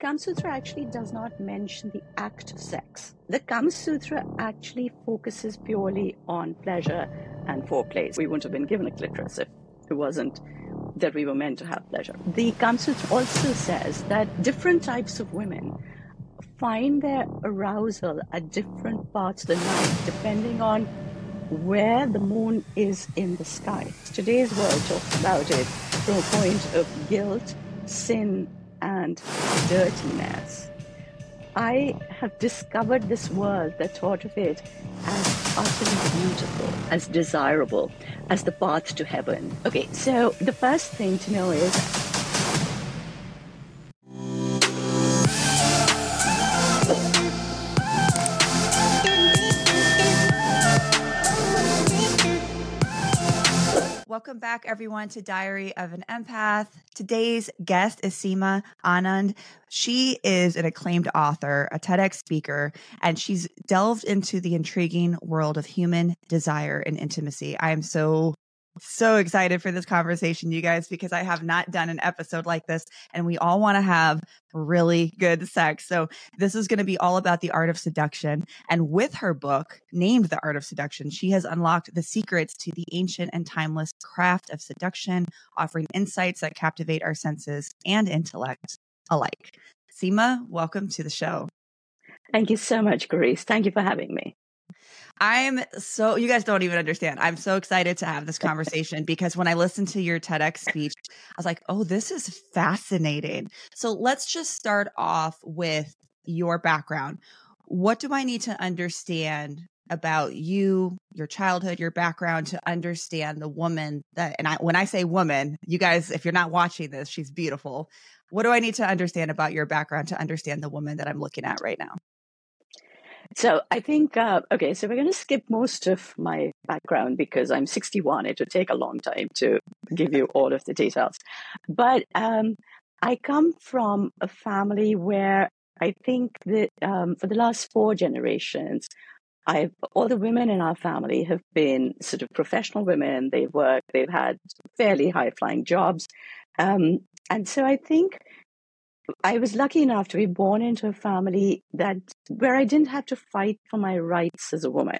Kama Sutra actually does not mention the act of sex. The Kama Sutra actually focuses purely on pleasure and foreplay. We wouldn't have been given a clitoris if it wasn't that we were meant to have pleasure. The Kama Sutra also says that different types of women find their arousal at different parts of the night depending on where the moon is in the sky. Today's world talks about it from a point of guilt, sin, and dirtiness. I have discovered this world that thought of it as utterly beautiful, as desirable, as the path to heaven. Okay, so the first thing to know is Welcome back, everyone, to Diary of an Empath. Today's guest is Seema Anand. She is an acclaimed author, a TEDx speaker, and she's delved into the intriguing world of human desire and intimacy. I am so so excited for this conversation, you guys, because I have not done an episode like this and we all want to have really good sex. So this is going to be all about the art of seduction. And with her book named The Art of Seduction, she has unlocked the secrets to the ancient and timeless craft of seduction, offering insights that captivate our senses and intellect alike. Seema, welcome to the show. Thank you so much, Grace. Thank you for having me. I'm so, you guys don't even understand. I'm so excited to have this conversation because when I listened to your TEDx speech, I was like, oh, this is fascinating. So let's just start off with your background. What do I need to understand about you, your childhood, your background to understand the woman that, and I, when I say woman, you guys, if you're not watching this, she's beautiful. What do I need to understand about your background to understand the woman that I'm looking at right now? So I think, uh, okay, so we're going to skip most of my background because I'm 61. It would take a long time to give you all of the details. But um, I come from a family where I think that um, for the last four generations, I've, all the women in our family have been sort of professional women. They've worked, they've had fairly high flying jobs. Um, and so I think I was lucky enough to be born into a family that where I didn't have to fight for my rights as a woman.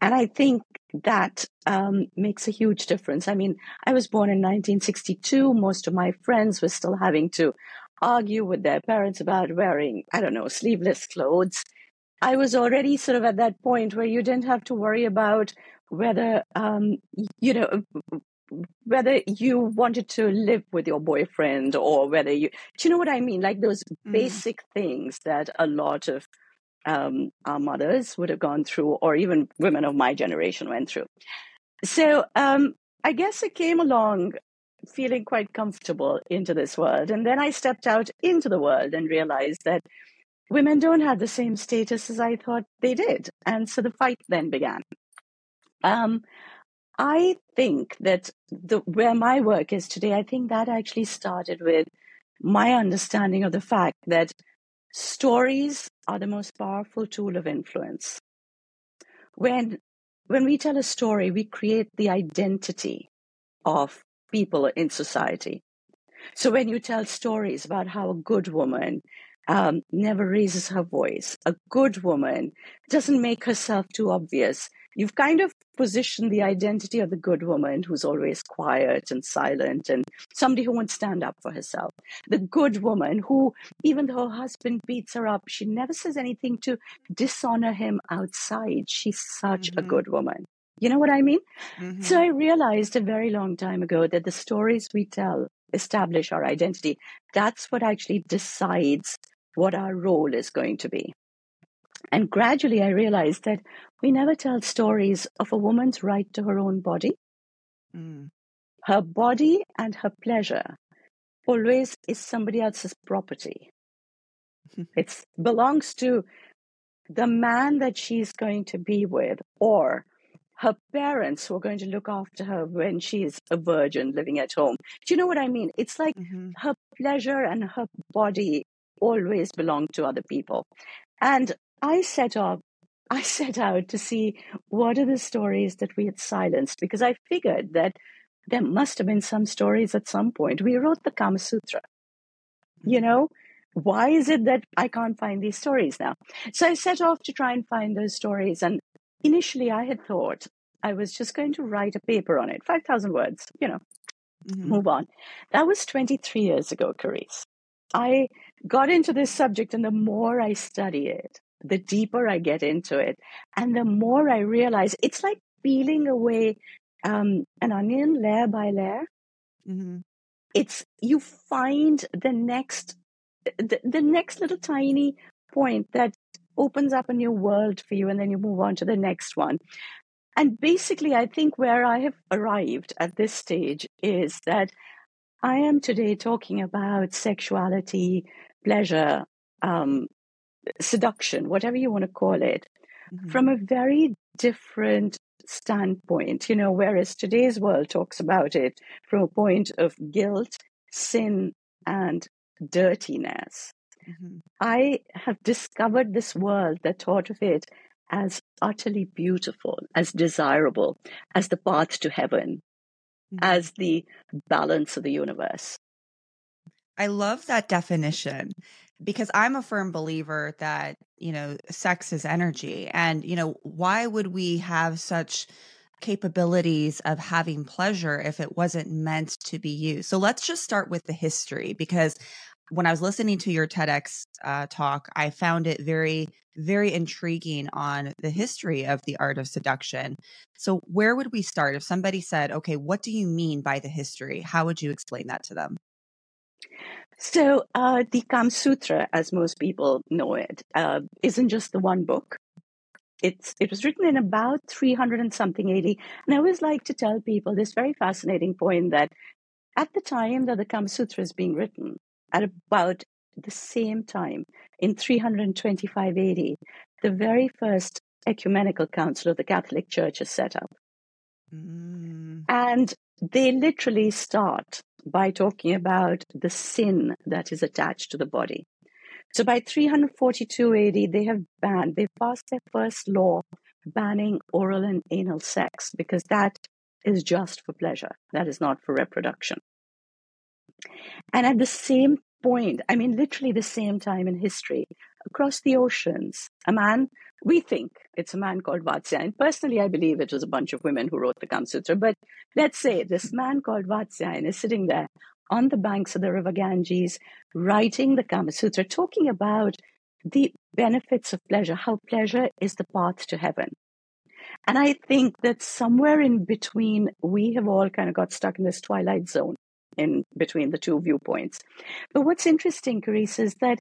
And I think that um, makes a huge difference. I mean, I was born in 1962. Most of my friends were still having to argue with their parents about wearing, I don't know, sleeveless clothes. I was already sort of at that point where you didn't have to worry about whether, um, you know, whether you wanted to live with your boyfriend or whether you do you know what i mean? Like those mm. basic things that a lot of um, our mothers would have gone through or even women of my generation went through. So um, i guess i came along feeling quite comfortable into this world and then i stepped out into the world and realized that women don't have the same status as i thought they did and so the fight then began. Um, I think that the where my work is today, I think that actually started with my understanding of the fact that stories are the most powerful tool of influence. When when we tell a story, we create the identity of people in society. So when you tell stories about how a good woman um, never raises her voice, a good woman doesn't make herself too obvious, you've kind of positioned the identity of the good woman who's always quiet and silent and somebody who won't stand up for herself. The good woman who, even though her husband beats her up, she never says anything to dishonor him outside. She's such mm-hmm. a good woman. You know what I mean? Mm-hmm. So I realized a very long time ago that the stories we tell establish our identity. That's what actually decides what our role is going to be. And gradually I realized that we never tell stories of a woman's right to her own body. Mm. Her body and her pleasure always is somebody else's property. it belongs to the man that she's going to be with or her parents who are going to look after her when she's a virgin living at home. Do you know what I mean? It's like mm-hmm. her pleasure and her body always belong to other people. And I set up I set out to see what are the stories that we had silenced because I figured that there must have been some stories at some point. We wrote the Kama Sutra. You know, why is it that I can't find these stories now? So I set off to try and find those stories. And initially, I had thought I was just going to write a paper on it, 5,000 words, you know, mm-hmm. move on. That was 23 years ago, Carice. I got into this subject, and the more I study it, the deeper I get into it, and the more I realize it's like peeling away um, an onion layer by layer. Mm-hmm. It's you find the next the, the next little tiny point that opens up a new world for you and then you move on to the next one and basically i think where i have arrived at this stage is that i am today talking about sexuality pleasure um, seduction whatever you want to call it mm-hmm. from a very different standpoint you know whereas today's world talks about it from a point of guilt sin and dirtiness. Mm-hmm. I have discovered this world that thought of it as utterly beautiful, as desirable, as the path to heaven, mm-hmm. as the balance of the universe. I love that definition because I'm a firm believer that, you know, sex is energy. And, you know, why would we have such capabilities of having pleasure if it wasn't meant to be used. So let's just start with the history because when I was listening to your TEDx uh, talk, I found it very, very intriguing on the history of the art of seduction. So, where would we start? If somebody said, okay, what do you mean by the history? How would you explain that to them? So, uh, the Kama Sutra, as most people know it, uh, not just the one book it's it was written in about 300 and something AD. And I always like to tell people this very fascinating point that at the time that the Kama Sutra is being written, at about the same time, in 325 AD, the very first ecumenical council of the Catholic Church is set up. Mm. And they literally start by talking about the sin that is attached to the body. So by 342 AD, they have banned, they passed their first law banning oral and anal sex because that is just for pleasure. That is not for reproduction. And at the same point, I mean, literally the same time in history, across the oceans, a man, we think it's a man called Vatsyayana. Personally, I believe it was a bunch of women who wrote the Kama Sutra, but let's say this man called Vatsyayana is sitting there on the banks of the river Ganges, writing the Kama Sutra, talking about the benefits of pleasure, how pleasure is the path to heaven. And I think that somewhere in between, we have all kind of got stuck in this twilight zone in between the two viewpoints. But what's interesting, Carice, is that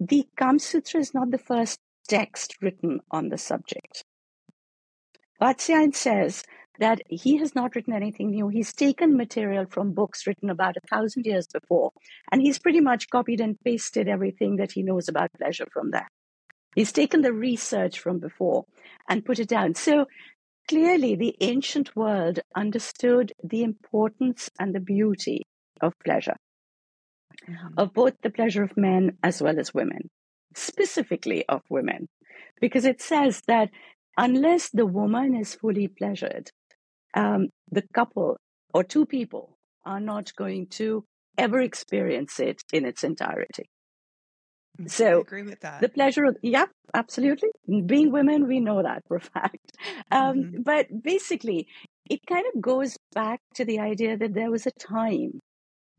the Kama Sutra is not the first text written on the subject. Vatsyayana says that he has not written anything new. He's taken material from books written about a thousand years before, and he's pretty much copied and pasted everything that he knows about pleasure from there. He's taken the research from before and put it down. So clearly, the ancient world understood the importance and the beauty of pleasure, mm-hmm. of both the pleasure of men as well as women, specifically of women, because it says that unless the woman is fully pleasured, um, the couple or two people are not going to ever experience it in its entirety. Mm, so I agree with that. The pleasure of yeah, absolutely. Being women, we know that for a fact. Um, mm-hmm. But basically, it kind of goes back to the idea that there was a time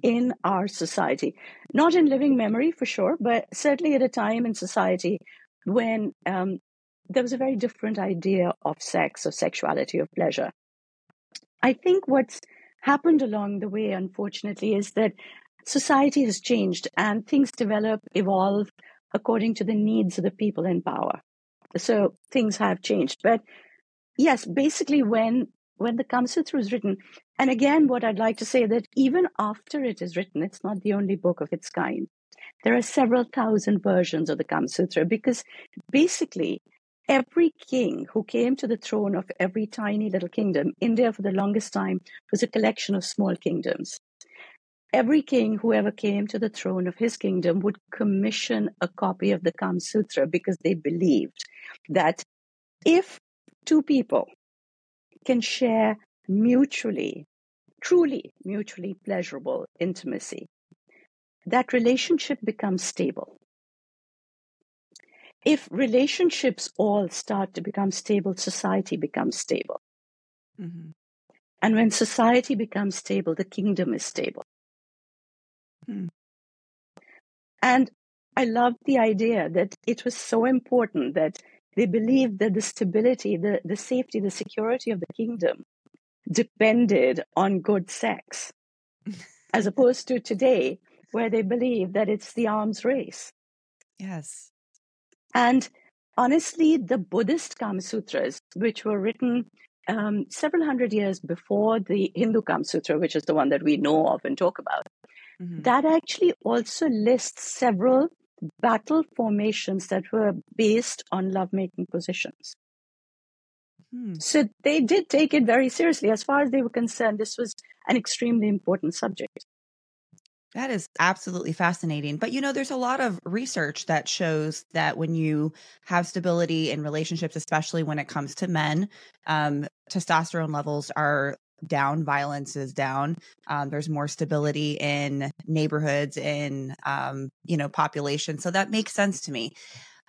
in our society, not in living memory for sure, but certainly at a time in society when um, there was a very different idea of sex, of sexuality, of pleasure. I think what's happened along the way, unfortunately, is that society has changed and things develop, evolve according to the needs of the people in power. So things have changed. But yes, basically when when the Kama Sutra was written, and again, what I'd like to say that even after it is written, it's not the only book of its kind. There are several thousand versions of the Kama Sutra because basically every king who came to the throne of every tiny little kingdom, India for the longest time was a collection of small kingdoms. Every king who ever came to the throne of his kingdom would commission a copy of the Kama Sutra because they believed that if two people can share mutually, truly mutually pleasurable intimacy, that relationship becomes stable. If relationships all start to become stable, society becomes stable. Mm-hmm. And when society becomes stable, the kingdom is stable. Hmm. And I loved the idea that it was so important that they believed that the stability, the, the safety, the security of the kingdom depended on good sex, as opposed to today, where they believe that it's the arms race. Yes. And honestly, the Buddhist Kama Sutras, which were written um, several hundred years before the Hindu Kama Sutra, which is the one that we know of and talk about, mm-hmm. that actually also lists several battle formations that were based on lovemaking positions. Hmm. So they did take it very seriously. As far as they were concerned, this was an extremely important subject. That is absolutely fascinating. But you know, there's a lot of research that shows that when you have stability in relationships, especially when it comes to men, um, testosterone levels are down, violence is down. Um, there's more stability in neighborhoods, in um, you know, population. So that makes sense to me.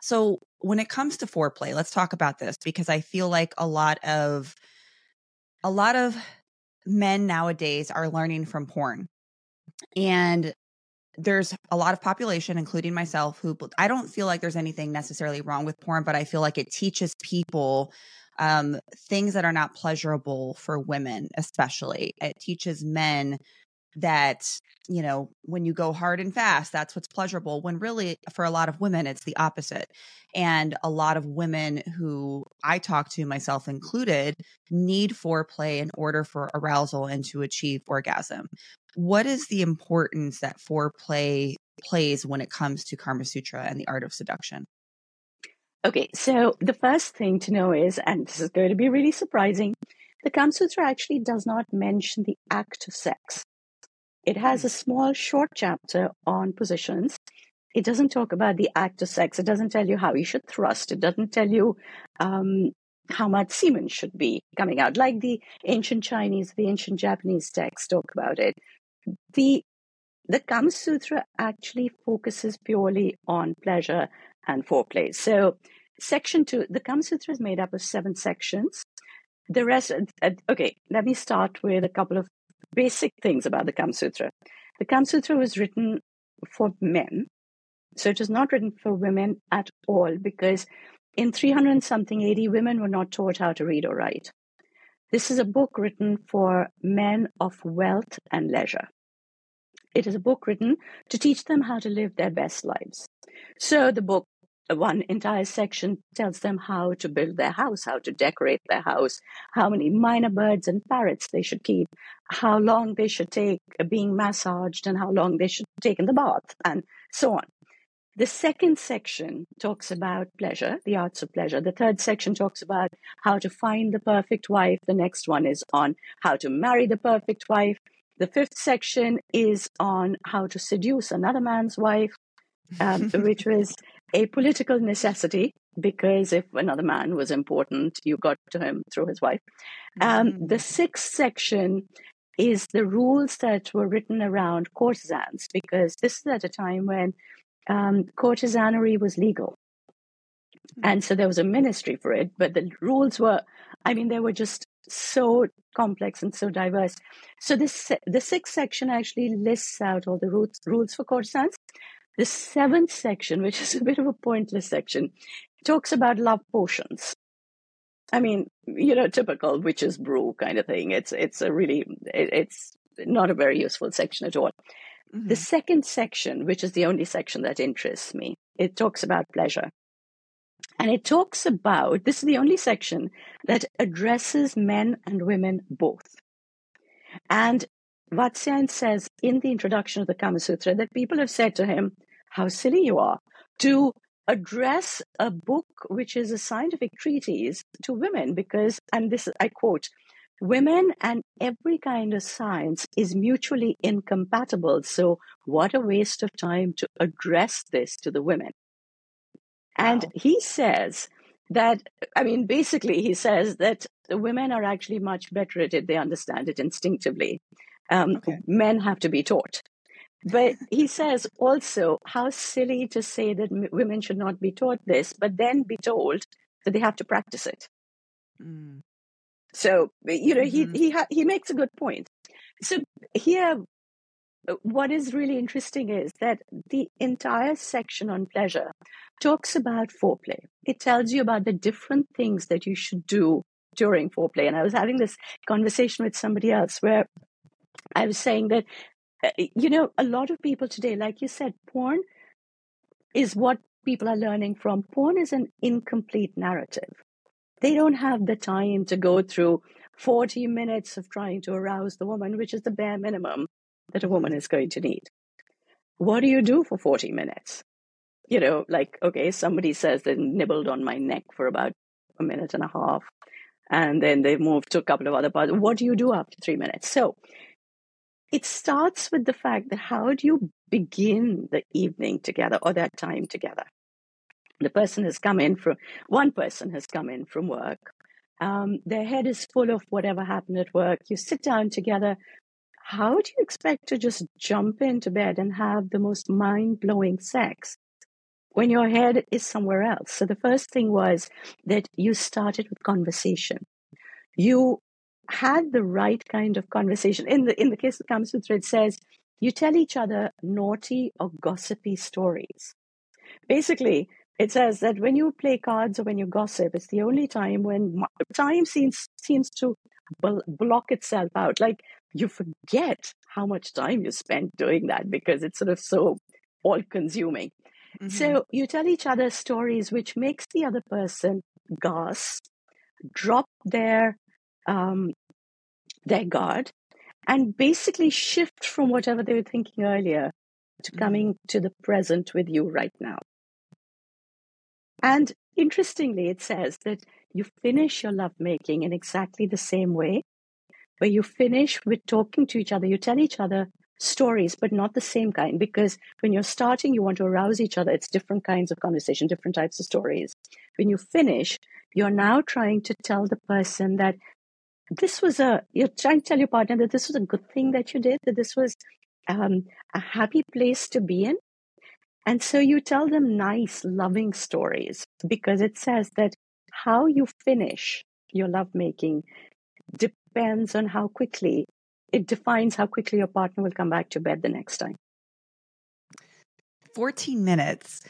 So when it comes to foreplay, let's talk about this because I feel like a lot of a lot of men nowadays are learning from porn and there's a lot of population, including myself, who I don't feel like there's anything necessarily wrong with porn, but I feel like it teaches people um, things that are not pleasurable for women, especially. It teaches men that you know when you go hard and fast that's what's pleasurable when really for a lot of women it's the opposite and a lot of women who i talk to myself included need foreplay in order for arousal and to achieve orgasm what is the importance that foreplay plays when it comes to Kama Sutra and the art of seduction? Okay, so the first thing to know is, and this is going to be really surprising, the Kama Sutra actually does not mention the act of sex. It has hmm. a small, short chapter on positions. It doesn't talk about the act of sex. It doesn't tell you how you should thrust. It doesn't tell you um, how much semen should be coming out, like the ancient Chinese, the ancient Japanese texts talk about it the the Kama Sutra actually focuses purely on pleasure and foreplay. So, section two, the Kama Sutra is made up of seven sections. The rest, uh, okay, let me start with a couple of basic things about the Kama Sutra. The Kama Sutra was written for men, so it was not written for women at all because in 300 something AD, women were not taught how to read or write. This is a book written for men of wealth and leisure. It is a book written to teach them how to live their best lives. So the book, one entire section tells them how to build their house, how to decorate their house, how many mynah birds and parrots they should keep, how long they should take being massaged, and how long they should take in the bath, and so on. The second section talks about pleasure, the arts of pleasure. The third section talks about how to find the perfect wife. The next one is on how to marry the perfect wife. The fifth section is on how to seduce another man's wife, um, which was a political necessity because if another man was important, you got to him through his wife. Um, mm-hmm. The sixth section is the rules that were written around courtesans because this is at a time when um, courtesanery was legal. Hmm. And so there was a ministry for it, but the rules were, I mean, they were just so complex and so diverse. So this the sixth section actually lists out all the rules, rules for courtesans. The seventh section, which is a bit of a pointless section, talks about love potions. I mean, you know, typical witch's brew kind of thing. It's it's a really it, it's not a very useful section at all. Mm-hmm. The second section, which is the only section that interests me, it talks about pleasure. And it talks about this is the only section that addresses men and women both. And Vatsyayan says in the introduction of the Kama Sutra that people have said to him, How silly you are to address a book which is a scientific treatise to women, because, and this I quote, Women and every kind of science is mutually incompatible. So, what a waste of time to address this to the women. And wow. he says that, I mean, basically, he says that the women are actually much better at it. They understand it instinctively. Um, okay. Men have to be taught. but he says also how silly to say that m- women should not be taught this, but then be told that they have to practice it. Mm. So you know mm-hmm. he he ha- he makes a good point. So here, uh, what is really interesting is that the entire section on pleasure talks about foreplay. It tells you about the different things that you should do during foreplay. And I was having this conversation with somebody else where I was saying that uh, you know, a lot of people today, like you said, porn is what people are learning from. Porn is an incomplete narrative. They don't have the time to go through 40 minutes of trying to arouse the woman, which is the bare minimum that a woman is going to need. What do you do for 40 minutes? You know, like, okay, somebody says they nibbled on my neck for about a minute and a half, and then they moved to a couple of other parts. What do you do after three minutes? So it starts with the fact that how do you begin the evening together or that time together? The person has come in from, one person has come in from work. Um, their head is full of whatever happened at work. You sit down together. How do you expect to just jump into bed and have the most mind blowing sex when your head is somewhere else? So the first thing was that you started with conversation. You had the right kind of conversation. In the in the case of Kama Sutra, it says you tell each other naughty or gossipy stories. Basically, it says that when you play cards or when you gossip, it's the only time when time seems seems to block itself out. Like you forget how much time you spent doing that because it's sort of so all consuming. Mm-hmm. So you tell each other stories, which makes the other person gasp, drop their um, their guard and basically shift from whatever they were thinking earlier to mm. coming to the present with you right now. And interestingly, it says that you finish your lovemaking in exactly the same way, where you finish with talking to each other. You tell each other stories, but not the same kind, because when you're starting, you want to arouse each other. It's different kinds of conversation, different types of stories. When you finish, you're now trying to tell the person that this was a you're trying to tell your partner that this was a good thing that you did that this was um, a happy place to be in. And so you tell them nice loving stories because it says that how you finish your lovemaking depends on how quickly it defines how quickly your partner will come back to bed the next time. 14 minutes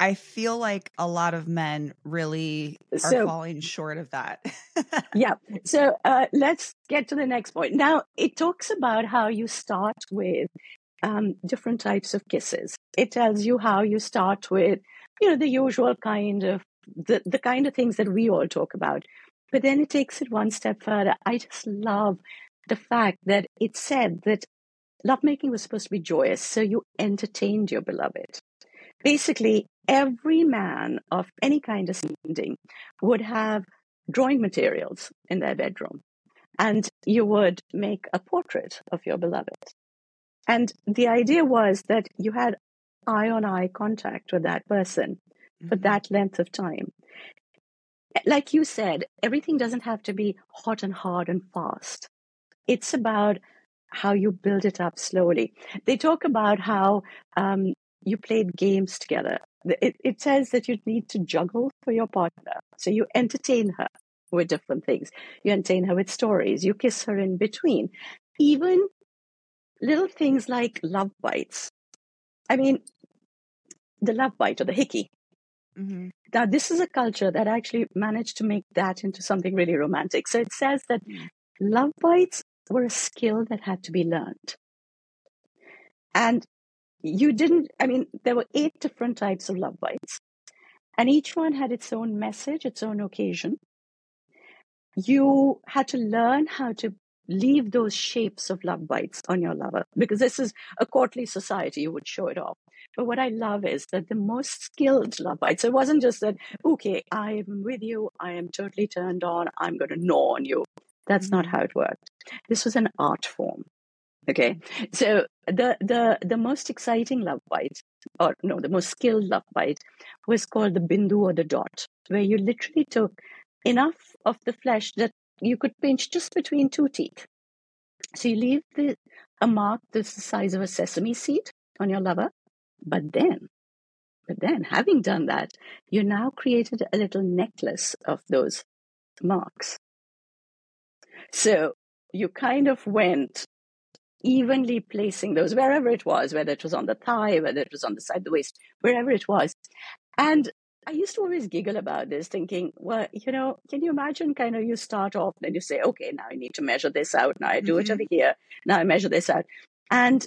I feel like a lot of men really are so, falling short of that. yeah. So uh, let's get to the next point. Now, it talks about how you start with um, different types of kisses. It tells you how you start with, you know, the usual kind of the, the kind of things that we all talk about. But then it takes it one step further. I just love the fact that it said that lovemaking was supposed to be joyous, so you entertained your beloved. Basically, every man of any kind of standing would have drawing materials in their bedroom. And you would make a portrait of your beloved. And the idea was that you had eye on eye contact with that person for mm-hmm. that length of time. Like you said, everything doesn't have to be hot and hard and fast. It's about how you build it up slowly. They talk about how um, you played games together it, it says that you need to juggle for your partner. So you entertain her with different things. You entertain her with stories. You kiss her in between. Even little things like love bites. I mean, the love bite or the hickey. Mm-hmm. Now, this is a culture that actually managed to make that into something really romantic. So it says that mm. love bites were a skill that had to be learned. And you didn't, I mean, there were eight different types of love bites, and each one had its own message, its own occasion. You had to learn how to leave those shapes of love bites on your lover because this is a courtly society, you would show it off. But what I love is that the most skilled love bites, it wasn't just that, okay, I'm with you, I am totally turned on, I'm going to gnaw on you. That's not mm-hmm. how it worked. This was an art form. Okay, so the the the most exciting love bite, or no, the most skilled love bite, was called the bindu or the dot, where you literally took enough of the flesh that you could pinch just between two teeth. So you leave the a mark that's the size of a sesame seed on your lover. But then, but then, having done that, you now created a little necklace of those marks. So you kind of went evenly placing those wherever it was, whether it was on the thigh, whether it was on the side of the waist, wherever it was. And I used to always giggle about this, thinking, well, you know, can you imagine kind of you start off and you say, okay, now I need to measure this out. Now I do mm-hmm. it over here. Now I measure this out. And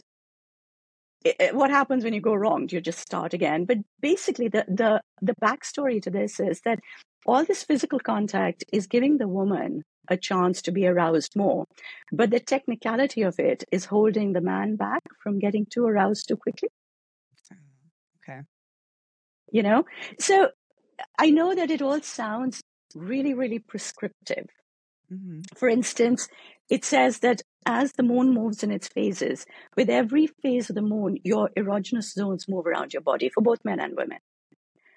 it, it, what happens when you go wrong? Do you just start again? But basically, the, the, the backstory to this is that all this physical contact is giving the woman a chance to be aroused more. But the technicality of it is holding the man back from getting too aroused too quickly. Okay. You know? So I know that it all sounds really, really prescriptive. Mm-hmm. For instance, it says that as the moon moves in its phases, with every phase of the moon, your erogenous zones move around your body for both men and women.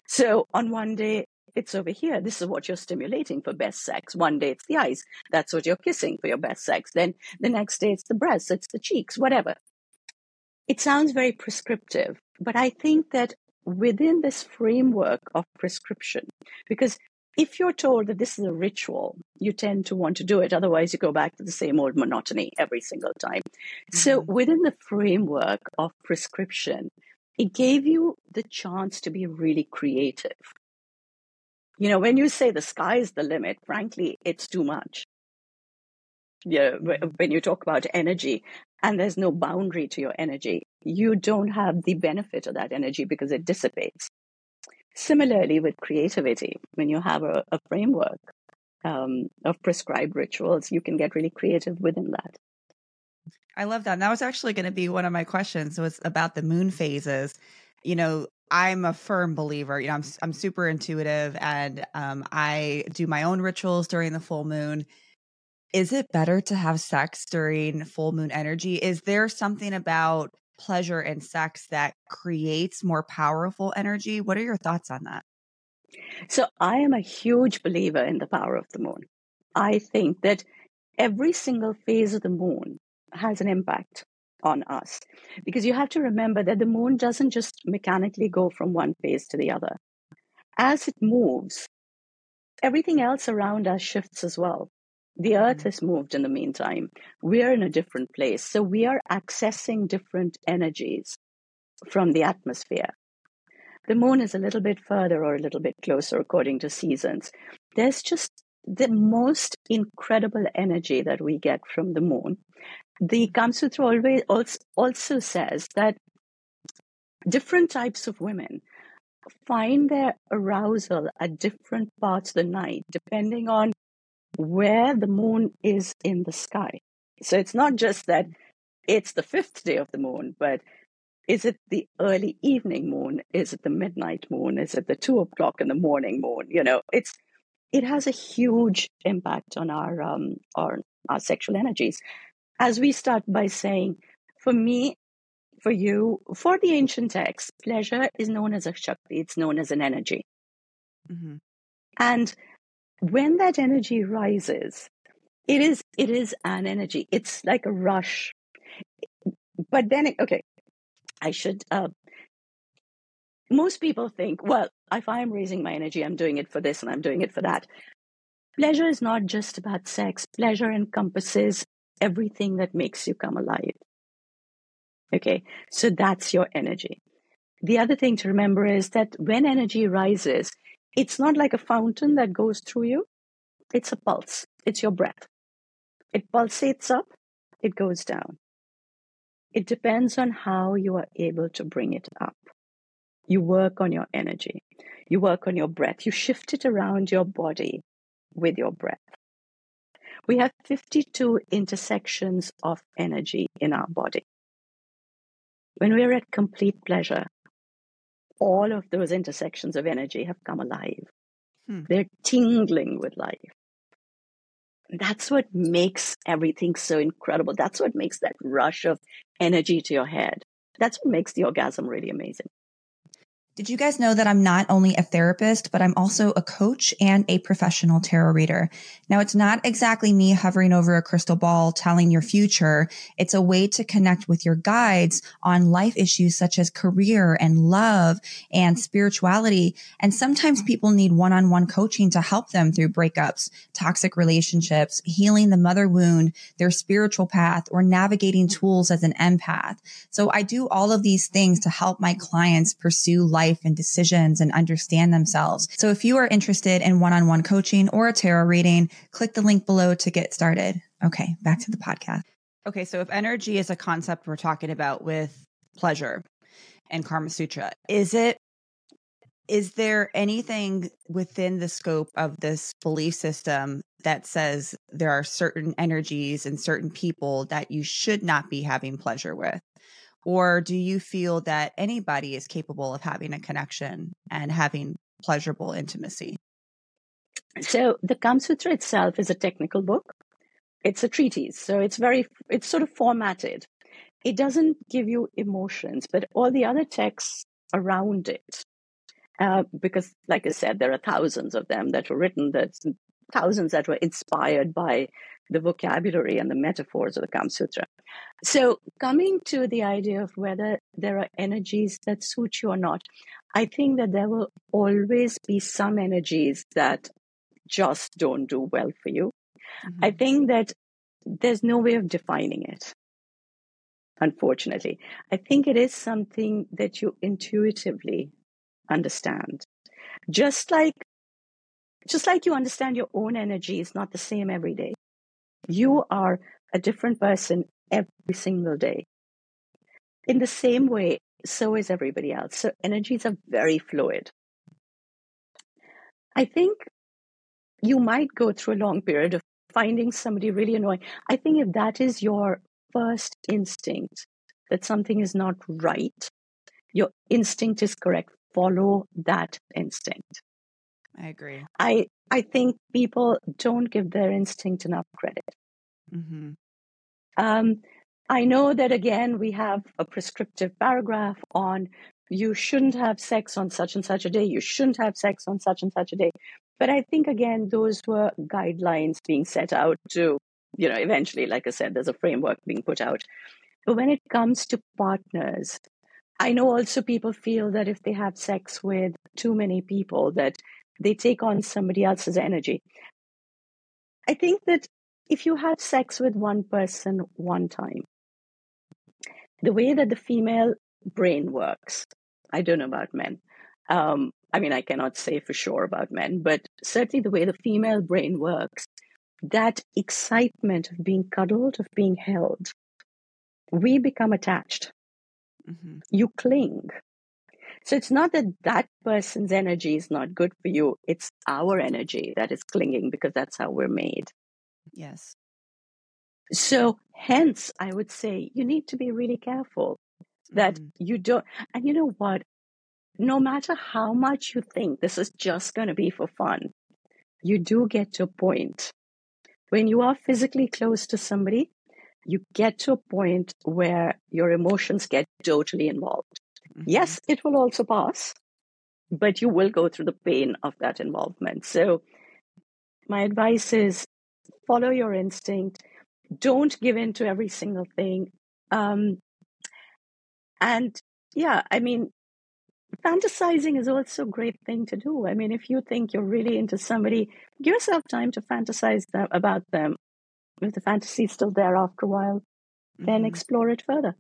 So on one day, it's over here. This is what you're stimulating for best sex. One day it's the eyes. That's what you're kissing for your best sex. Then the next day it's the breasts, it's the cheeks, whatever. It sounds very prescriptive, but I think that within this framework of prescription, because if you're told that this is a ritual, you tend to want to do it. Otherwise, you go back to the same old monotony every single time. Mm-hmm. So, within the framework of prescription, it gave you the chance to be really creative. You know, when you say the sky is the limit, frankly, it's too much. Yeah, when you talk about energy and there's no boundary to your energy, you don't have the benefit of that energy because it dissipates. Similarly, with creativity, when you have a, a framework um, of prescribed rituals, you can get really creative within that. I love that. And that was actually going to be one of my questions was about the moon phases. You know, I'm a firm believer. You know, I'm I'm super intuitive, and um, I do my own rituals during the full moon. Is it better to have sex during full moon energy? Is there something about pleasure and sex that creates more powerful energy? What are your thoughts on that? So, I am a huge believer in the power of the moon. I think that every single phase of the moon has an impact on us. Because you have to remember that the moon doesn't just mechanically go from one phase to the other. As it moves, everything else around us shifts as well. The earth mm-hmm. has moved in the meantime. We're in a different place. So we are accessing different energies from the atmosphere. The moon is a little bit further or a little bit closer according to seasons. There's just the most incredible energy that we get from the moon the Kama Sutra always also, also says that different types of women find their arousal at different parts of the night, depending on where the moon is in the sky. So it's not just that it's the fifth day of the moon, but is it the early evening moon? Is it the midnight moon? Is it the two o'clock in the morning moon? You know, it's it has a huge impact on our um our our sexual energies as we start by saying, for me, for you, for the ancient texts, pleasure is known as a Shakti, it's known as an energy. Mm-hmm. And when that energy rises, it is it is an energy. It's like a rush. But then, it, okay, I should. Uh, most people think, well, if I'm raising my energy, I'm doing it for this and I'm doing it for that. Pleasure is not just about sex. Pleasure encompasses everything that makes you come alive. Okay, so that's your energy. The other thing to remember is that when energy rises, it's not like a fountain that goes through you, it's a pulse, it's your breath. It pulsates up, it goes down. It depends on how you are able to bring it up. You work on your energy, you work on your breath, you shift it around your body with your breath. We have 52 intersections of energy in our body. When we're at complete pleasure, all of those intersections of energy have come alive. Hmm. They're tingling with life. That's what makes everything so incredible. That's what makes that rush of energy to your head. That's what makes the orgasm really amazing. Did you guys know that I'm not only a therapist, but I'm also a coach and a professional tarot reader? Now, it's not exactly me hovering over a crystal ball telling your future. It's a way to connect with your guides on life issues such as career and love and spirituality. And sometimes people need one-on-one coaching to help them through breakups, toxic relationships, healing the mother wound, their spiritual path, or navigating tools as an empath. So I do all of these things to help my clients pursue life life and decisions and understand themselves. So if you are interested in one-on-one coaching or a tarot reading, click the link below to get started. Okay, back to the podcast. Okay, so if energy is a concept we're talking about with pleasure and Karma Sutra, is it is there anything within the scope of this belief system that says there are certain energies and certain people that you should not be having pleasure with? Or do you feel that anybody is capable of having a connection and having pleasurable intimacy? So the Kama Sutra itself is a technical book. It's a treatise. So it's very, it's sort of formatted. It doesn't give you emotions, but all the other texts around it, uh, because like I said, there are thousands of them that were written, that thousands that were inspired by the vocabulary and the metaphors of the Kama Sutra. So, coming to the idea of whether there are energies that suit you or not, I think that there will always be some energies that just don't do well for you. Mm-hmm. I think that there's no way of defining it, unfortunately. I think it is something that you intuitively understand. Just like just like you understand your own energy is not the same every day. You are a different person every single day. In the same way, so is everybody else. So energies are very fluid. I think you might go through a long period of finding somebody really annoying. I think if that is your first instinct, that something is not right, your instinct is correct. Follow that instinct. I agree. I I think people don't give their instinct enough credit. Mm-hmm. Um, I know that again we have a prescriptive paragraph on you shouldn't have sex on such and such a day. You shouldn't have sex on such and such a day. But I think again those were guidelines being set out to you know eventually, like I said, there's a framework being put out. But when it comes to partners, I know also people feel that if they have sex with too many people, that they take on somebody else's energy. I think that if you have sex with one person one time, the way that the female brain works, I don't know about men. Um, I mean, I cannot say for sure about men, but certainly the way the female brain works, that excitement of being cuddled, of being held, we become attached. Mm-hmm. You cling. So it's not that that person's energy is not good for you. It's our energy that is clinging because that's how we're made. Yes. So hence, I would say you need to be really careful that mm-hmm. you don't. And you know what? No matter how much you think this is just going to be for fun, you do get to a point when you are physically close to somebody, you get to a point where your emotions get totally involved. Mm-hmm. Yes, it will also pass, but you will go through the pain of that involvement. So, my advice is follow your instinct. Don't give in to every single thing. Um, and yeah, I mean, fantasizing is also a great thing to do. I mean, if you think you're really into somebody, give yourself time to fantasize them, about them. If the fantasy is still there after a while, mm-hmm. then explore it further.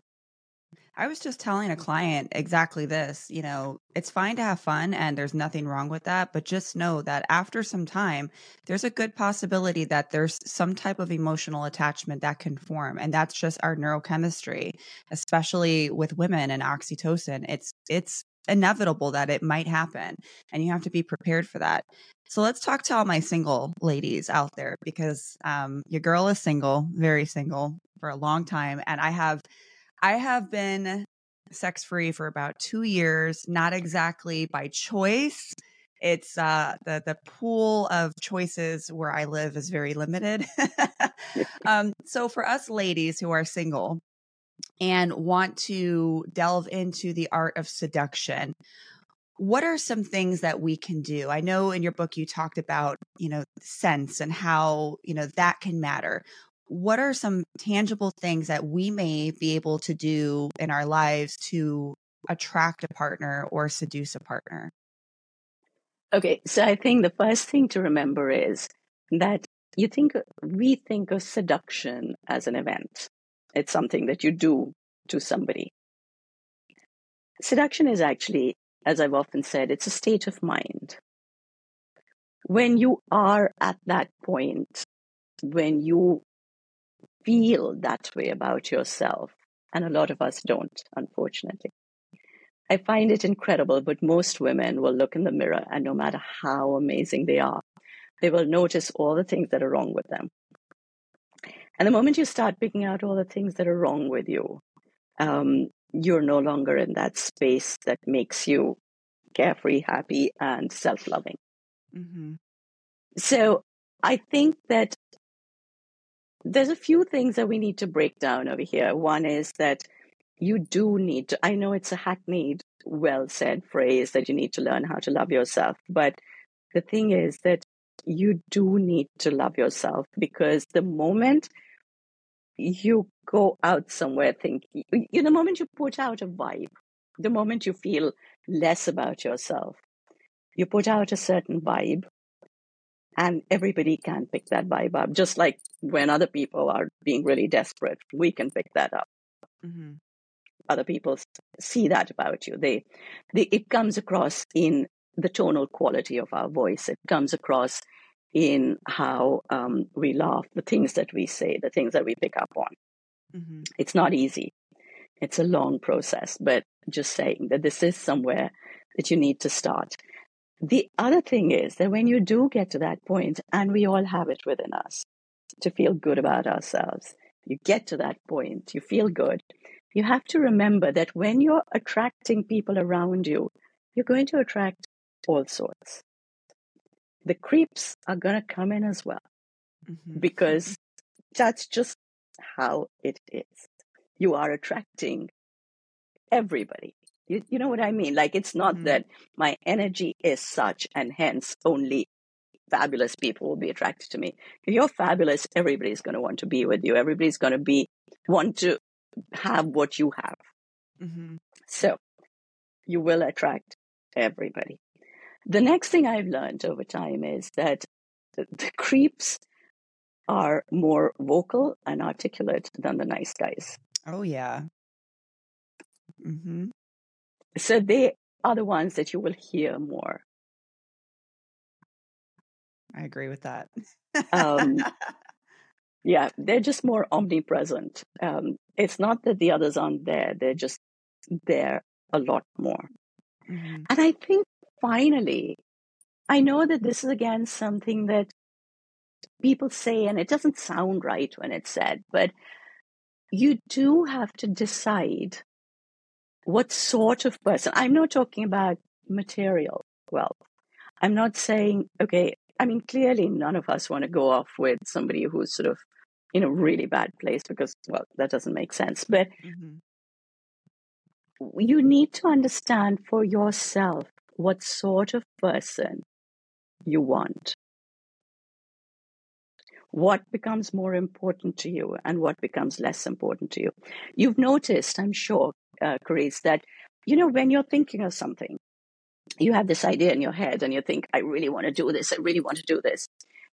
I was just telling a client exactly this. You know, it's fine to have fun and there's nothing wrong with that. But just know that after some time, there's a good possibility that there's some type of emotional attachment that can form. And that's just our neurochemistry, especially with women and oxytocin. It's, it's, inevitable that it might happen and you have to be prepared for that so let's talk to all my single ladies out there because um, your girl is single very single for a long time and i have I have been sex free for about two years, not exactly by choice. It's uh, the the pool of choices where I live is very limited. um, so for us ladies who are single and want to delve into the art of seduction, what are some things that we can do? I know in your book you talked about, you know, sense and how, you know, that can matter. What are some tangible things that we may be able to do in our lives to attract a partner or seduce a partner? Okay, so I think the first thing to remember is that you think we think of seduction as an event. It's something that you do to somebody. Seduction is actually, as I've often said, it's a state of mind. When you are at that point, when you feel that way about yourself, and a lot of us don't, unfortunately. I find it incredible, but most women will look in the mirror and no matter how amazing they are, they will notice all the things that are wrong with them. And the moment you start picking out all the things that are wrong with you, um, you're no longer in that space that makes you carefree, happy, and self loving. Mm-hmm. So I think that there's a few things that we need to break down over here. One is that you do need to, I know it's a hackneyed, well said phrase that you need to learn how to love yourself. But the thing is that you do need to love yourself because the moment you go out somewhere thinking, you the moment you put out a vibe, the moment you feel less about yourself, you put out a certain vibe and everybody can pick that vibe up. Just like when other people are being really desperate, we can pick that up. Mm-hmm. Other people see that about you. They, they, it comes across in the tonal quality of our voice. It comes across in how um, we laugh, the things that we say, the things that we pick up on. Mm-hmm. It's not easy. It's a long process, but just saying that this is somewhere that you need to start. The other thing is that when you do get to that point, and we all have it within us to feel good about ourselves, you get to that point, you feel good. You have to remember that when you're attracting people around you, you're going to attract all sorts. The creeps are going to come in as well mm-hmm. because that's just how it is. You are attracting everybody. You, you know what I mean? Like, it's not mm-hmm. that my energy is such, and hence only fabulous people will be attracted to me. If you're fabulous, everybody's going to want to be with you. Everybody's going to be want to have what you have. Mm-hmm. So you will attract everybody. The next thing I've learned over time is that the, the creeps are more vocal and articulate than the nice guys. Oh yeah. Mm-hmm. So they are the ones that you will hear more. I agree with that. um, yeah, they're just more omnipresent. Um, it's not that the others aren't there, they're just there a lot more. Mm-hmm. And I think finally, I know that this is again something that people say, and it doesn't sound right when it's said, but you do have to decide what sort of person. I'm not talking about material wealth. I'm not saying, okay, I mean, clearly none of us want to go off with somebody who's sort of in a really bad place because, well, that doesn't make sense. But mm-hmm. you need to understand for yourself what sort of person you want. What becomes more important to you and what becomes less important to you. You've noticed, I'm sure, uh, Chris, that, you know, when you're thinking of something, you have this idea in your head and you think, I really want to do this. I really want to do this.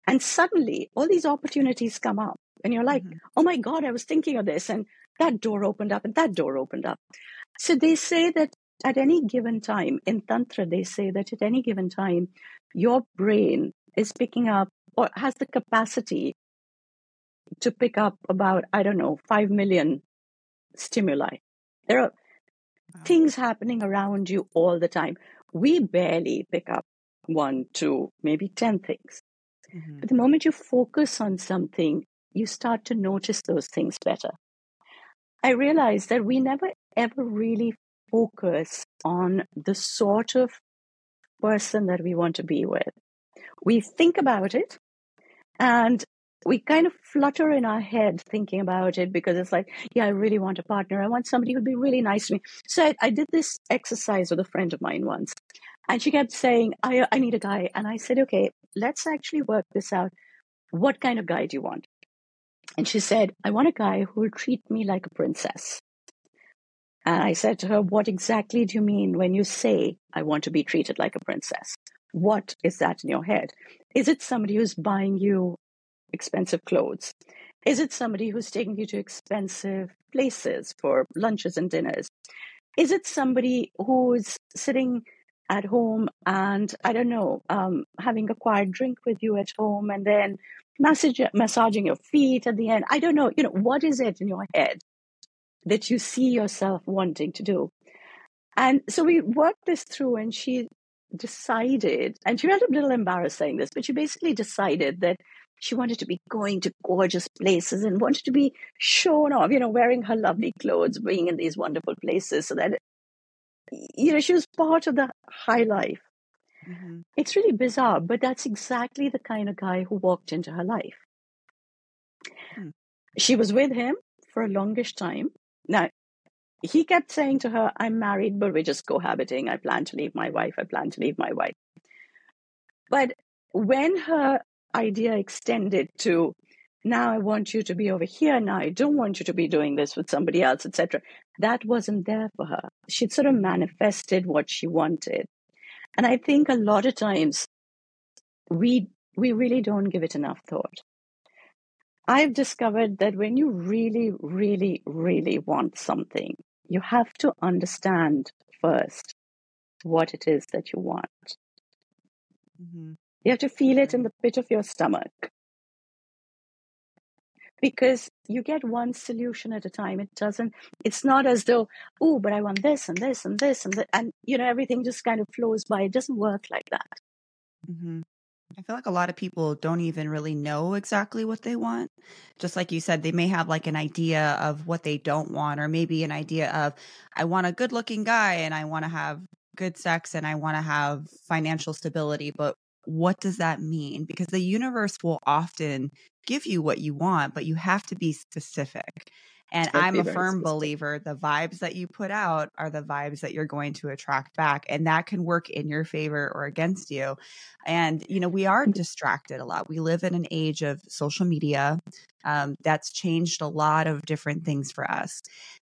And suddenly all these opportunities come up and you're like, mm-hmm. oh my God, I was thinking of this. And that door opened up and that door opened up. So they say that at any given time in Tantra, they say that at any given time, your brain is picking up or has the capacity to pick up about, I don't know, 5 million stimuli. There are things happening around you all the time. We barely pick up one, two, maybe 10 things. Mm-hmm. But the moment you focus on something, you start to notice those things better. I realized that we never ever really focus on the sort of person that we want to be with. We think about it and we kind of flutter in our head thinking about it because it's like, yeah, I really want a partner. I want somebody who'd be really nice to me. So I, I did this exercise with a friend of mine once, and she kept saying, I, I need a guy. And I said, okay, let's actually work this out. What kind of guy do you want? And she said, I want a guy who will treat me like a princess. And I said to her, What exactly do you mean when you say, I want to be treated like a princess? What is that in your head? Is it somebody who's buying you expensive clothes? Is it somebody who's taking you to expensive places for lunches and dinners? Is it somebody who's sitting at home and, I don't know, um, having a quiet drink with you at home and then massage, massaging your feet at the end? I don't know. You know, what is it in your head that you see yourself wanting to do? And so we worked this through, and she decided, and she felt a little embarrassed saying this, but she basically decided that she wanted to be going to gorgeous places and wanted to be shown off, you know, wearing her lovely clothes, being in these wonderful places so that, you know, she was part of the high life. Mm-hmm. It's really bizarre, but that's exactly the kind of guy who walked into her life. Hmm. She was with him for a longish time. Now, he kept saying to her, I'm married, but we're just cohabiting. I plan to leave my wife. I plan to leave my wife. But when her idea extended to now I want you to be over here. Now I don't want you to be doing this with somebody else, etc. That wasn't there for her. She'd sort of manifested what she wanted. And I think a lot of times we we really don't give it enough thought. I've discovered that when you really, really, really want something, you have to understand first what it is that you want. Mm-hmm. You have to feel it in the pit of your stomach. Because you get one solution at a time. It doesn't, it's not as though, oh, but I want this and this and this and that. And, you know, everything just kind of flows by. It doesn't work like that. Mm-hmm. I feel like a lot of people don't even really know exactly what they want. Just like you said, they may have like an idea of what they don't want, or maybe an idea of, I want a good looking guy and I want to have good sex and I want to have financial stability. But what does that mean? Because the universe will often give you what you want, but you have to be specific. And I'm a firm believer the vibes that you put out are the vibes that you're going to attract back. And that can work in your favor or against you. And, you know, we are mm. distracted a lot. We live in an age of social media um, that's changed a lot of different things for us.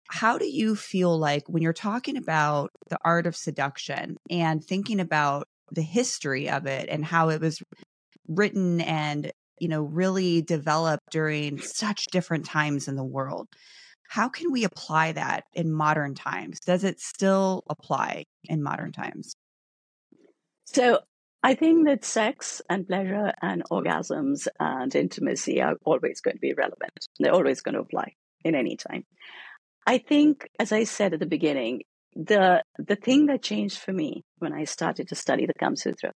How do you feel like when you're talking about the art of seduction and thinking about the history of it and how it was written and you know really developed during such different times in the world. How can we apply that in modern times? Does it still apply in modern times? So i think that sex and pleasure and orgasms and intimacy are always going to be relevant. They're always going to apply in any time. I think as i said at the beginning the the thing that changed for me when I started to study the Kama Sutra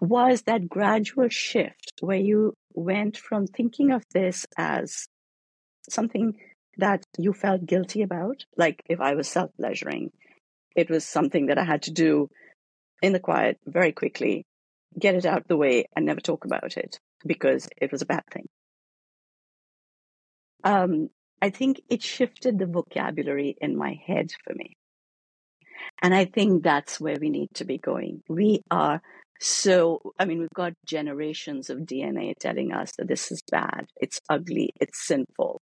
was that gradual shift where you went from thinking of this as something that you felt guilty about, like if I was self pleasuring, it was something that I had to do in the quiet very quickly, get it out the way, and never talk about it because it was a bad thing. Um, I think it shifted the vocabulary in my head for me. And I think that's where we need to be going. We are so, I mean, we've got generations of DNA telling us that this is bad, it's ugly, it's sinful.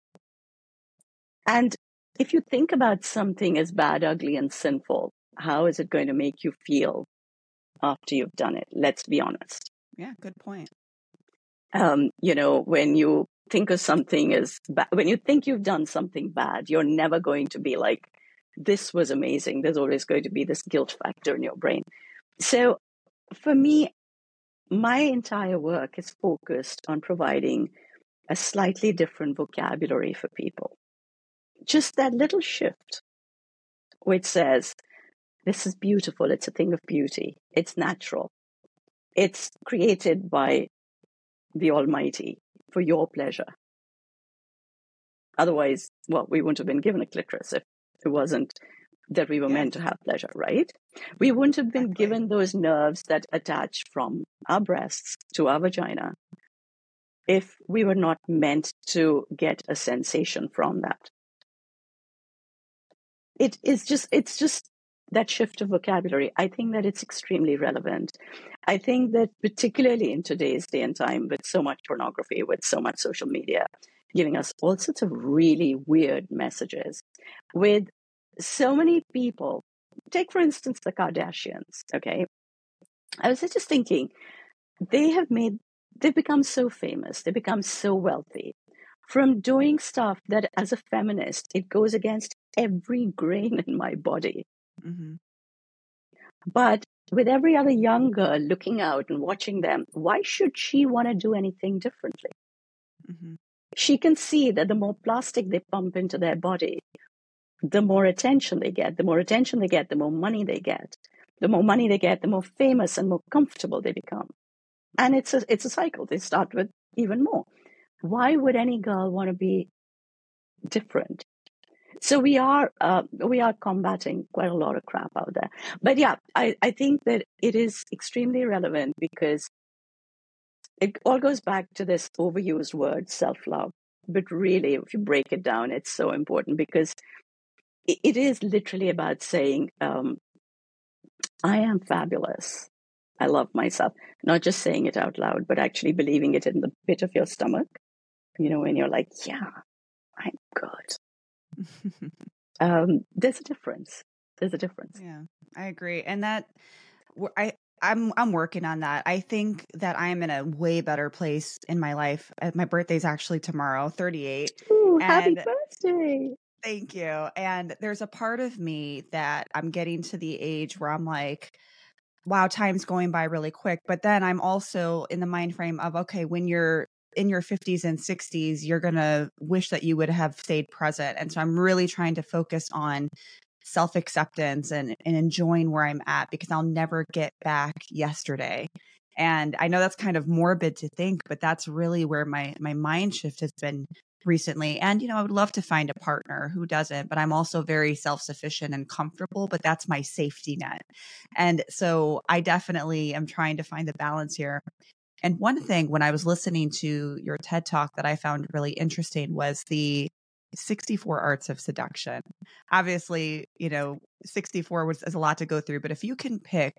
And if you think about something as bad, ugly, and sinful, how is it going to make you feel after you've done it? Let's be honest. Yeah, good point. Um, you know, when you think of something as bad, when you think you've done something bad, you're never going to be like, this was amazing. There's always going to be this guilt factor in your brain. So for me, my entire work is focused on providing a slightly different vocabulary for people. Just that little shift, which says, this is beautiful. It's a thing of beauty. It's natural. It's created by the Almighty for your pleasure. Otherwise, well, we wouldn't have been given a clitoris if it wasn't that we were meant to have pleasure, right? We mm-hmm. wouldn't have been given those nerves that attach from our breasts to our vagina if we were not meant to get a sensation from that. It is just, it's just that shift of vocabulary. I think that it's extremely relevant. I think that particularly in today's day and time with so much pornography, with so much social media, giving us all sorts of really weird messages, with so many people, take for instance the Kardashians, okay? I was just thinking, they have made, they've become so famous, they become so wealthy from doing stuff that as a feminist, it goes against every grain in my body. Mm-hmm. But with every other young girl looking out and watching them, why should she want to do anything differently? Mm-hmm. She can see that the more plastic they pump into their body, the more attention they get. The more attention they get, the more money they get. The more money they get, the more famous and more comfortable they become. And it's a, it's a cycle. They start with even more. Why would any girl want to be different? So we are uh, we are combating quite a lot of crap out there. But yeah, I, I think that it is extremely relevant because it all goes back to this overused word self love. But really, if you break it down, it's so important because it, is literally about saying, um, I am fabulous. I love myself. Not just saying it out loud, but actually believing it in the pit of your stomach. You know, when you're like, yeah, I'm good um, there's a difference. There's a difference. Yeah, I agree, and that I I'm I'm working on that. I think that I'm in a way better place in my life. Uh, my birthday's actually tomorrow, 38. Ooh, happy birthday. Thank you. And there's a part of me that I'm getting to the age where I'm like, wow, time's going by really quick. But then I'm also in the mind frame of, okay, when you're in your 50s and 60s, you're going to wish that you would have stayed present. And so I'm really trying to focus on self acceptance and, and enjoying where I'm at because I'll never get back yesterday. And I know that's kind of morbid to think, but that's really where my my mind shift has been recently. And you know, I would love to find a partner who doesn't, but I'm also very self-sufficient and comfortable, but that's my safety net. And so I definitely am trying to find the balance here. And one thing when I was listening to your TED talk that I found really interesting was the 64 arts of seduction. Obviously, you know, 64 was is a lot to go through, but if you can pick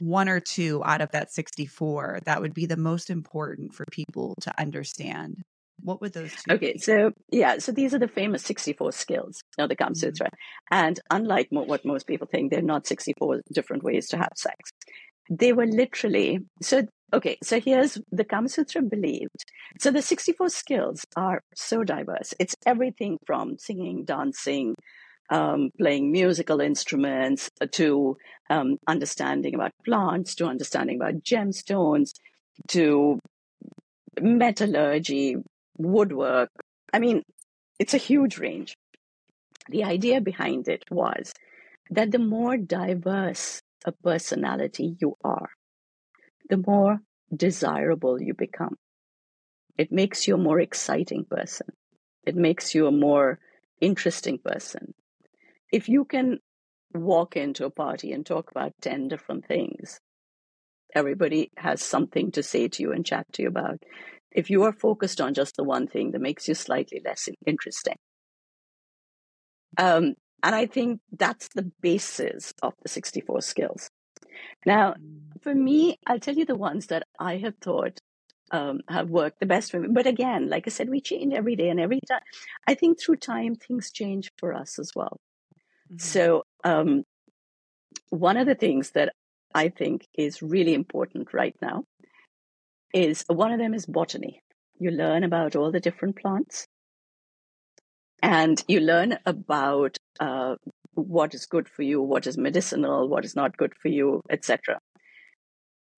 one or two out of that 64 that would be the most important for people to understand. What were those two Okay, so yeah, so these are the famous 64 skills of the Kama mm-hmm. Sutra. Mm-hmm. And unlike mo- what most people think, they're not 64 different ways to have sex. They were literally, so Okay, so here's the Kama Sutra believed. So the 64 skills are so diverse. It's everything from singing, dancing, um, playing musical instruments, uh, to um, understanding about plants, to understanding about gemstones, to metallurgy, woodwork. I mean, it's a huge range. The idea behind it was that the more diverse a personality you are, the more desirable you become. It makes you a more exciting person. It makes you a more interesting person. If you can walk into a party and talk about 10 different things, everybody has something to say to you and chat to you about. If you are focused on just the one thing that makes you slightly less interesting. Um, and I think that's the basis of the 64 skills. Now, for me, I'll tell you the ones that I have thought um, have worked the best for me. But again, like I said, we change every day and every time. I think through time, things change for us as well. Mm-hmm. So, um, one of the things that I think is really important right now is one of them is botany. You learn about all the different plants and you learn about uh, what is good for you, what is medicinal, what is not good for you, etc.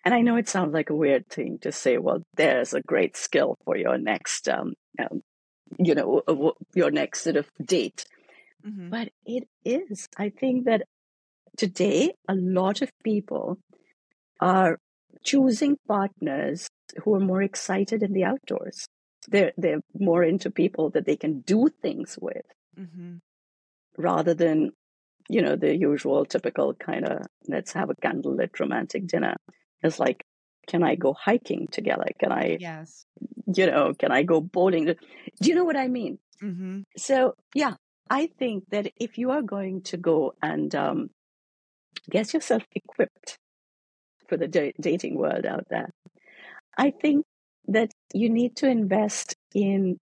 And I know it sounds like a weird thing to say, well, there's a great skill for your next, um, um, you know, your next sort of date. Mm-hmm. But it is. I think that today, a lot of people are choosing partners who are more excited in the outdoors. They're, they're more into people that they can do things with mm-hmm. rather than you know, the usual typical kind of let's have a candlelit romantic dinner. It's like, can I go hiking together? Can I, yes, you know, can I go bowling? Do you know what I mean? Mm-hmm. So, yeah, I think that if you are going to go and um, get yourself equipped for the da- dating world out there, I think that you need to invest in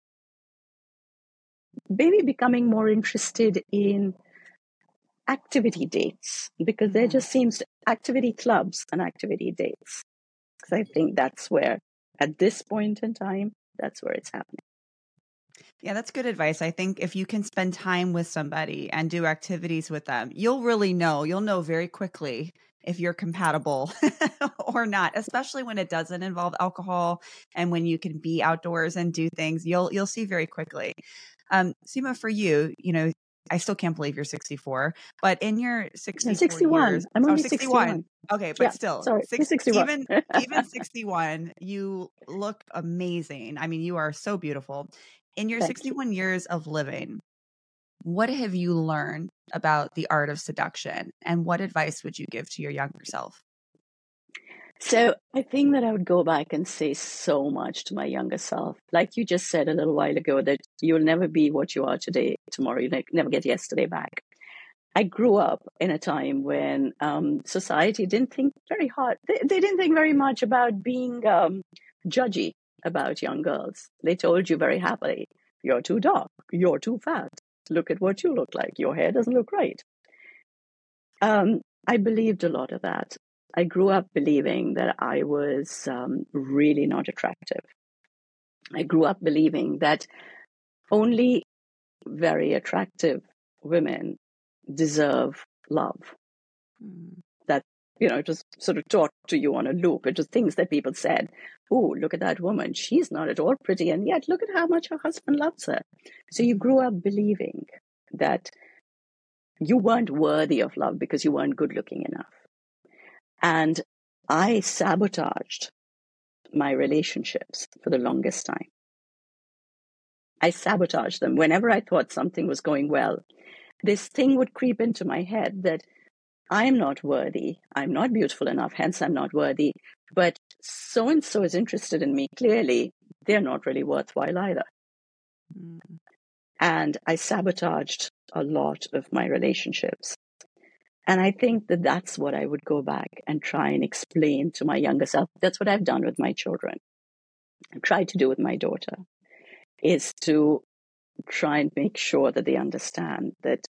maybe becoming more interested in activity dates because there Mm-hmm. just seems to, activity clubs and activity dates. Because I think that's where, at this point in time, that's where it's happening. Yeah, that's good advice. I think if you can spend time with somebody and do activities with them, you'll really know. You'll know very quickly if you're compatible or not, especially when it doesn't involve alcohol and when you can be outdoors and do things. You'll you'll see very quickly. Um, Seema, for you, you know, I still can't believe you're 64, but in your 64 I'm 61. years, I'm oh, only 61. 61. Okay, but Yeah, still, sorry, six, 61. even even 61, you look amazing. I mean, you are so beautiful. In your Thank you. 61 years of living, what have you learned about the art of seduction, and what advice would you give to your younger self? So I think that I would go back and say so much to my younger self. Like you just said a little while ago, that you'll never be what you are today, tomorrow. You never get yesterday back. I grew up in a time when um, society didn't think very hard. They, they didn't think very much about being um, judgy about young girls. They told you very happily, "You're too dark. You're too fat. Look at what you look like. Your hair doesn't look right." Um, I believed a lot of that. I grew up believing that I was um, really not attractive. I grew up believing that only very attractive women deserve love. Mm, you know, was sort of taught to you on a loop. It was things that people said, oh, look at that woman. She's not at all pretty. And yet, look at how much her husband loves her. So you grew up believing that you weren't worthy of love because you weren't good looking enough. And I sabotaged my relationships for the longest time. I sabotaged them. Whenever I thought something was going well, this thing would creep into my head that I'm not worthy. I'm not beautiful enough. Hence, I'm not worthy. But so and so is interested in me. Clearly, they're not really worthwhile either. mm, And I sabotaged a lot of my relationships. And I think that that's what I would go back and try and explain to my younger self. That's what I've done with my children. I tried to do with my daughter is to try and make sure that they understand that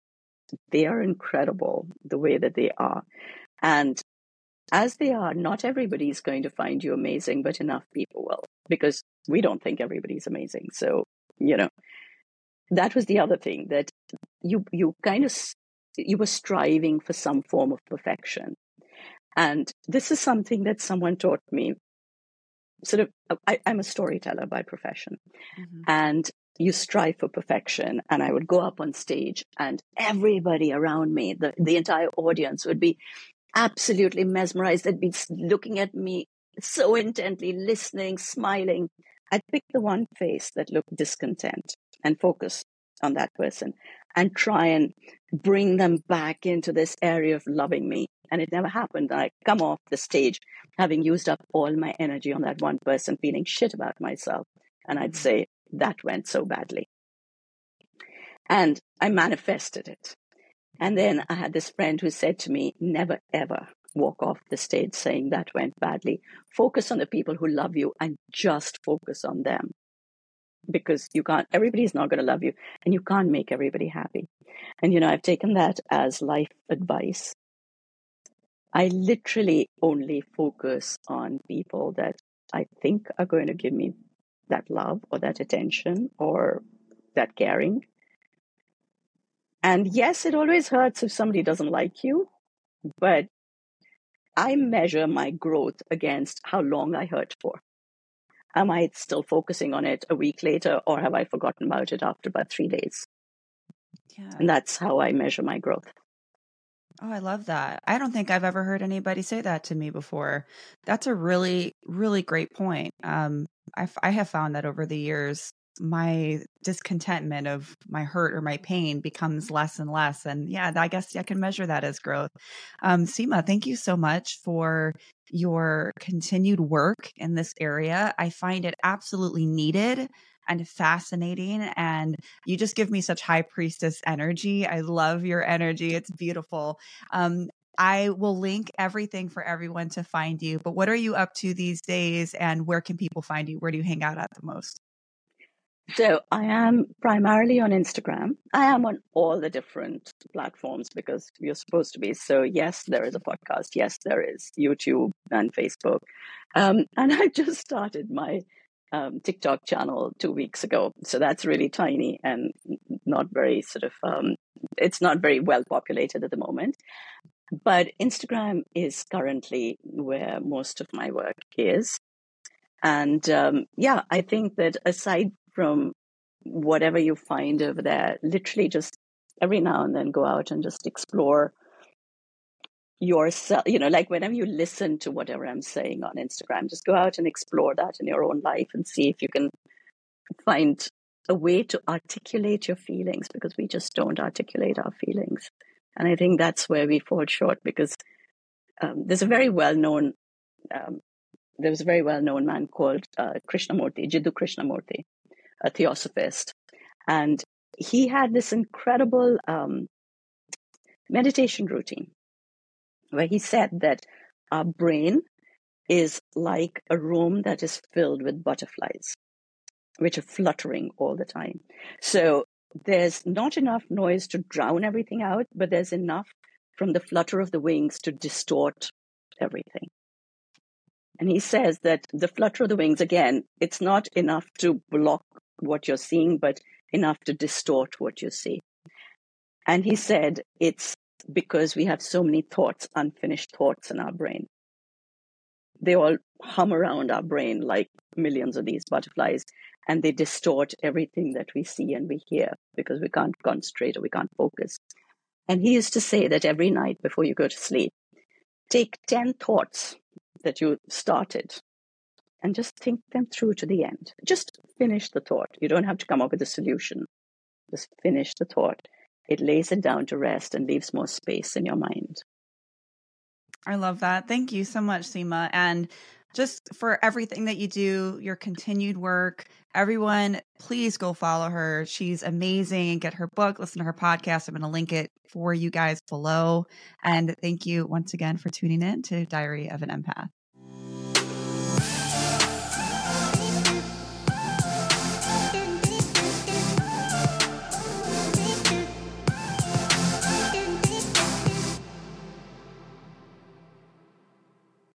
they are incredible the way that they are. And as they are, not everybody is going to find you amazing, but enough people will, because we don't think everybody's amazing. So, you know, that was the other thing that you, you kind of, you were striving for some form of perfection. And this is something that someone taught me. Sort of, I, I'm a storyteller by profession mhm. and you strive for perfection. And I would go up on stage, and everybody around me, the, the entire audience, would be absolutely mesmerized. They'd be looking at me so intently, listening, smiling. I'd pick the one face that looked discontent and focus on that person and try and bring them back into this area of loving me. And it never happened. I come off the stage having used up all my energy on that one person, feeling shit about myself. And I'd mm. say, that went so badly. And I manifested it. And then I had this friend who said to me, never ever walk off the stage saying that went badly. Focus on the people who love you and just focus on them. Because you can't, everybody's not going to love you and you can't make everybody happy. And, you know, I've taken that as life advice. I literally only focus on people that I think are going to give me that love or that attention or that caring. And yes, it always hurts if somebody doesn't like you, but I measure my growth against how long I hurt for. Am I still focusing on it a week later, or have I forgotten about it after about three days? Yeah. And that's how I measure my growth. Oh, I love that. I don't think I've ever heard anybody say that to me before. That's a really, really great point. Um, I, f- I have found that over the years, my discontentment of my hurt or my pain becomes less and less. And yeah, I guess I can measure that as growth. Um, Seema, thank you so much for your continued work in this area. I find it absolutely needed and fascinating. And you just give me such high priestess energy. I love your energy. It's beautiful. Um, I will link everything for everyone to find you. But what are you up to these days and where can people find you? Where do you hang out at the most? So I am primarily on Instagram. I am on all the different platforms because you're supposed to be. So yes, there is a podcast. Yes, there is YouTube and Facebook. Um, and I just started my um, TikTok channel two weeks ago. So that's really tiny and not very sort of, um, it's not very well populated at the moment. But Instagram is currently where most of my work is. And um, yeah, I think that aside from whatever you find over there, literally just every now and then go out and just explore yourself. You know, like whenever you listen to whatever I'm saying on Instagram, just go out and explore that in your own life and see if you can find a way to articulate your feelings because we just don't articulate our feelings. And I think that's where we fall short because um, there's a very well known um, there was a very well known man called uh, Krishnamurti, Jiddu Krishnamurti, a theosophist. And he had this incredible um, meditation routine where he said that our brain is like a room that is filled with butterflies, which are fluttering all the time. So there's not enough noise to drown everything out, but there's enough from the flutter of the wings to distort everything. And he says that the flutter of the wings, again, it's not enough to block what you're seeing, but enough to distort what you see. And he said it's because we have so many thoughts, unfinished thoughts in our brain. They all hum around our brain like millions of these butterflies, and they distort everything that we see and we hear because we can't concentrate or we can't focus. And he used to say that every night before you go to sleep, take 10 thoughts that you started and just think them through to the end. Just finish the thought. You don't have to come up with a solution. Just finish the thought. It lays it down to rest and leaves more space in your mind. I love that. Thank you so much, Seema. And just for everything that you do, your continued work. Everyone, please go follow her. She's amazing. Get her book, listen to her podcast. I'm going to link it for you guys below. And thank you once again for tuning in to Diary of an Empath.